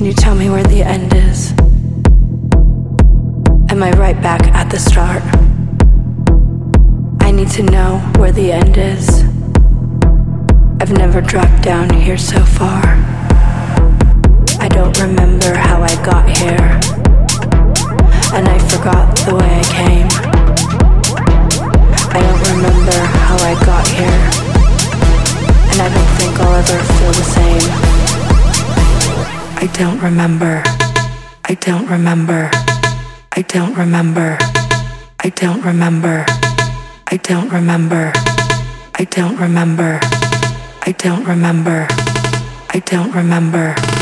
Can you tell me where the end is? Am I right back at the start? I need to know where the end is. I've never dropped down here so far. I don't remember how I got here. And I forgot the way I came. I don't remember how I got here. And I don't think I'll ever feel the same. I don't remember. I don't remember. I don't remember. I don't remember. I don't remember. I don't remember. I don't remember. I don't remember.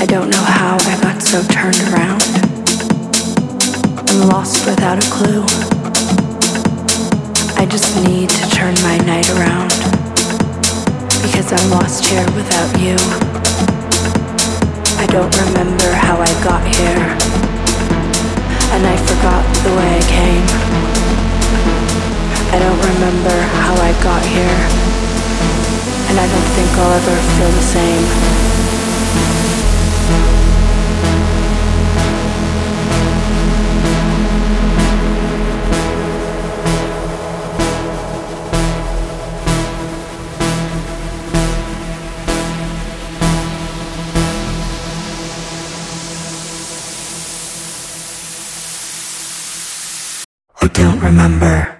I don't know how I got so turned around. I'm lost without a clue. I just need to turn my night around. Because I'm lost here without you. I don't remember how I got here. And I forgot the way I came. I don't remember how I got here. And I don't think I'll ever feel the same. Don't remember.